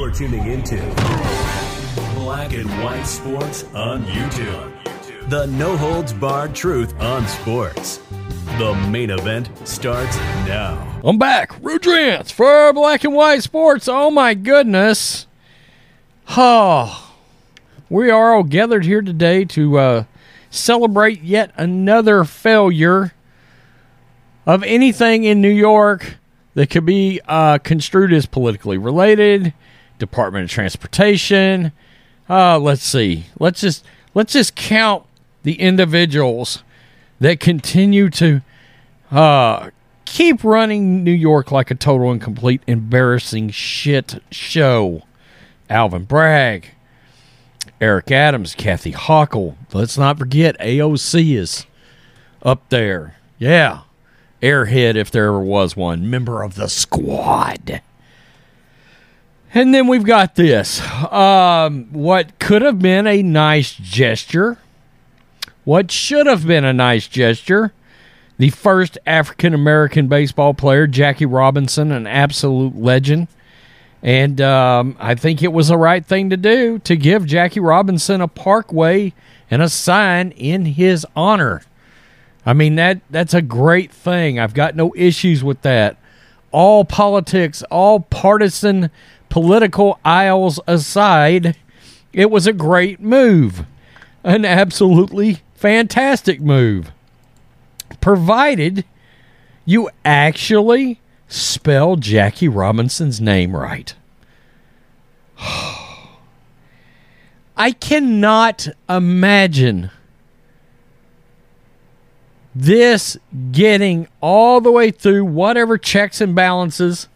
You're tuning into Black and White Sports on YouTube. The no holds barred truth on sports. The main event starts now. I'm back. Rudrance for Black and White Sports. Oh my goodness. Oh, we are all gathered here today to uh, celebrate yet another failure of anything in New York that could be uh, construed as politically related. Department of Transportation. Uh, let's see. Let's just let's just count the individuals that continue to uh, keep running New York like a total and complete embarrassing shit show. Alvin Bragg, Eric Adams, Kathy Hochul. Let's not forget AOC is up there. Yeah. Airhead, if there ever was one, member of the squad. And then we've got this. Um, what could have been a nice gesture. What should have been a nice gesture. The first African American baseball player, Jackie Robinson, an absolute legend. And um, I think it was the right thing to do to give Jackie Robinson a parkway and a sign in his honor. I mean that that's a great thing. I've got no issues with that. All politics, all partisan political aisles aside, it was a great move. An absolutely fantastic move. Provided you actually spell Jackie Robinson's name right. I cannot imagine this getting all the way through whatever checks and balances.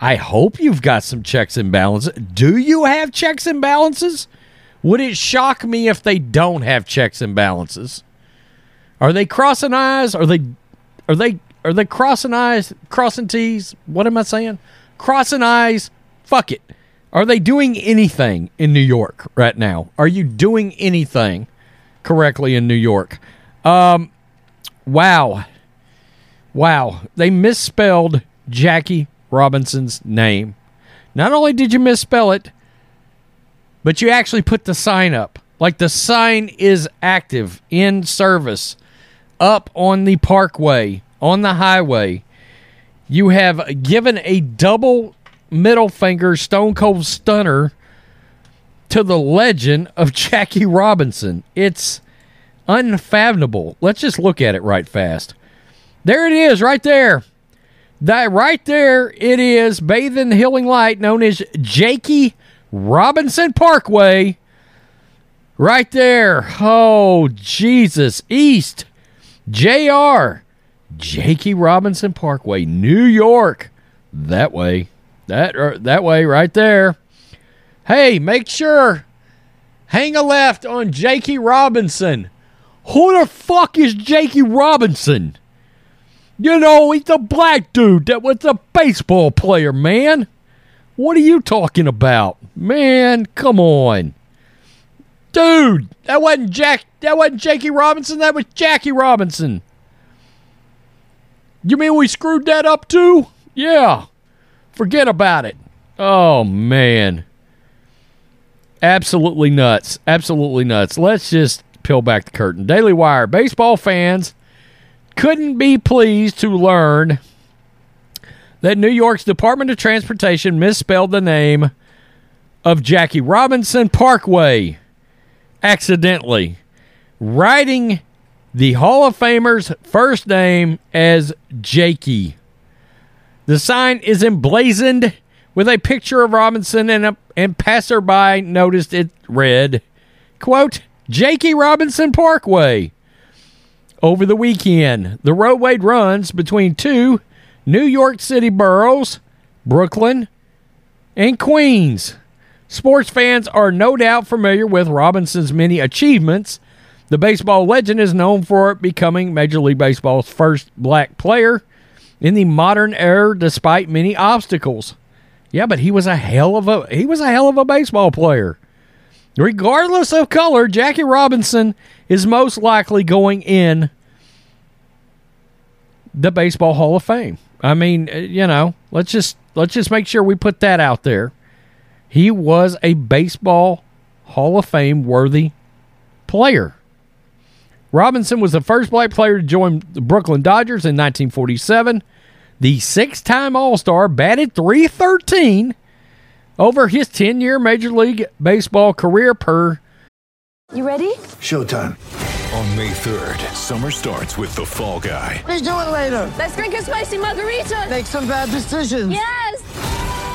I hope you've got some checks and balances. Do you have checks and balances? Would it shock me if they don't have checks and balances? Are they crossing eyes? Are they are they are they crossing eyes, crossing T's? What am I saying? Crossing eyes. Fuck it. Are they doing anything in New York right now? Are you doing anything correctly in New York? Um, wow. Wow. They misspelled Jackie Robinson's name. Not only did you misspell it, but you actually put the sign up. Like the sign is active in service up on the parkway, on the highway. You have given a double middle finger stone cold stunner to the legend of Jackie Robinson. It's unfathomable. Let's just look at it right fast. There it is, right there. That right there, it is bathed in the healing light, known as Jakey Robinson Parkway. Right there. Oh, Jesus. East. JR. Jakey Robinson Parkway, New York. That way. That uh, that way right there. Hey, make sure hang a left on Jakey Robinson. Who the fuck is Jakey Robinson? You know, he's a black dude that was a baseball player, man. What are you talking about? Man, come on. Dude, that wasn't Jack that wasn't Jakey Robinson, that was Jackie Robinson. You mean we screwed that up too? Yeah. Forget about it. Oh man. Absolutely nuts. Absolutely nuts. Let's just peel back the curtain. Daily Wire. Baseball fans couldn't be pleased to learn that New York's Department of Transportation misspelled the name of Jackie Robinson Parkway accidentally, writing the Hall of Famer's first name as Jakey. The sign is emblazoned with a picture of Robinson and a and passerby noticed it read, quote, Jakey Robinson Parkway. Over the weekend, the roadway runs between two New York City boroughs, Brooklyn and Queens. Sports fans are no doubt familiar with Robinson's many achievements. The baseball legend is known for becoming Major League Baseball's first black player in the modern era despite many obstacles. Yeah, but he was a hell of a he was a hell of a baseball player. Regardless of color, Jackie Robinson is most likely going in the Baseball Hall of Fame. I mean, uh, you know, let's just let's just make sure we put that out there. He was a baseball Hall of Fame worthy player. Robinson was the first black player to join the Brooklyn Dodgers in 1947. The six time All Star batted 313 over his 10 year Major League Baseball career per. You ready? Showtime. On May 3rd, summer starts with The Fall Guy. Let's do it later. Let's drink a spicy margarita. Make some bad decisions. Yes.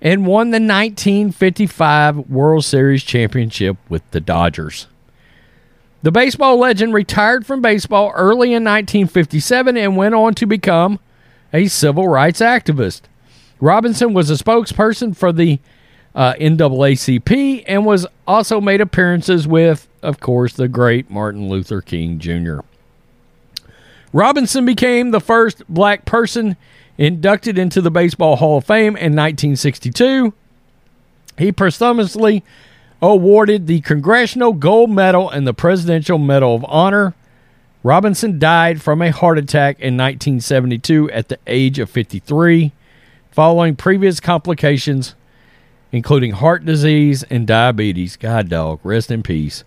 and won the 1955 World Series championship with the Dodgers. The baseball legend retired from baseball early in 1957 and went on to become a civil rights activist. Robinson was a spokesperson for the uh, NAACP and was also made appearances with, of course, the great Martin Luther King Jr. Robinson became the first black person inducted into the Baseball Hall of Fame in 1962. He posthumously awarded the Congressional Gold Medal and the Presidential Medal of Honor. Robinson died from a heart attack in 1972 at the age of 53, following previous complications, including heart disease and diabetes. God, dog, rest in peace.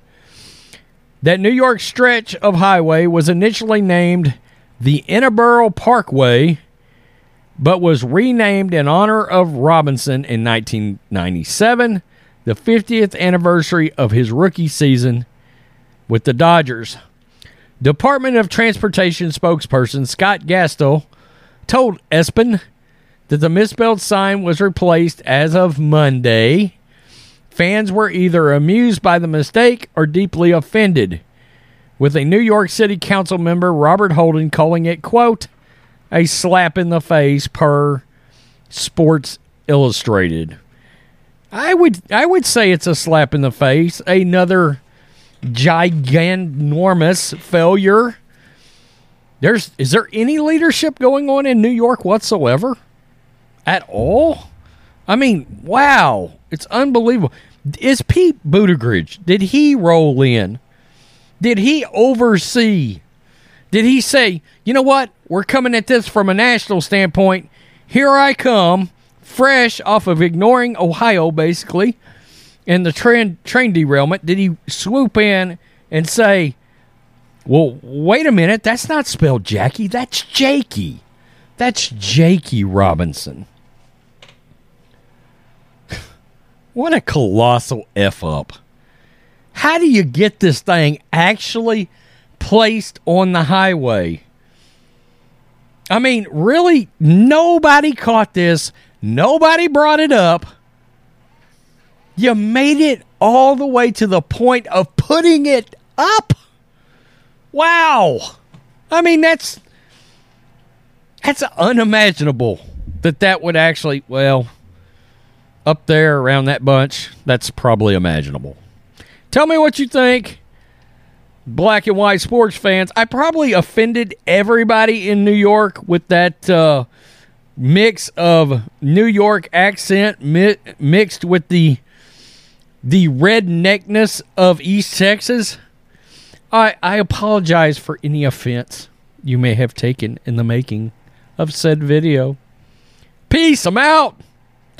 That New York stretch of highway was initially named the Interborough Parkway, but was renamed in honor of Robinson in 1997, the 50th anniversary of his rookie season with the Dodgers. Department of Transportation spokesperson Scott Gastel told ESPN that the misspelled sign was replaced as of Monday. Fans were either amused by the mistake or deeply offended, with a New York City Council member, Robert Holden, calling it, quote, a slap in the face per Sports Illustrated. I would I would say it's a slap in the face, another gigantormous failure. There's is there any leadership going on in New York whatsoever? At all? I mean, wow. It's unbelievable. Is Pete Buttigieg, did he roll in? Did he oversee? Did he say, you know what? We're coming at this from a national standpoint. Here I come, fresh off of ignoring Ohio, basically, and the train, train derailment. Did he swoop in and say, well, wait a minute. That's not spelled Jackie. That's Jakey. That's Jakey Robinson. What a colossal F up. How do you get this thing actually placed on the highway? I mean, really, nobody caught this. Nobody brought it up. You made it all the way to the point of putting it up. Wow. I mean, that's that's unimaginable that that would actually, well, up there around that bunch, that's probably imaginable. Tell me what you think, black and white sports fans. I probably offended everybody in New York with that uh, mix of New York accent mi- mixed with the the redneckness of East Texas. I I apologize for any offense you may have taken in the making of said video. Peace. I'm out.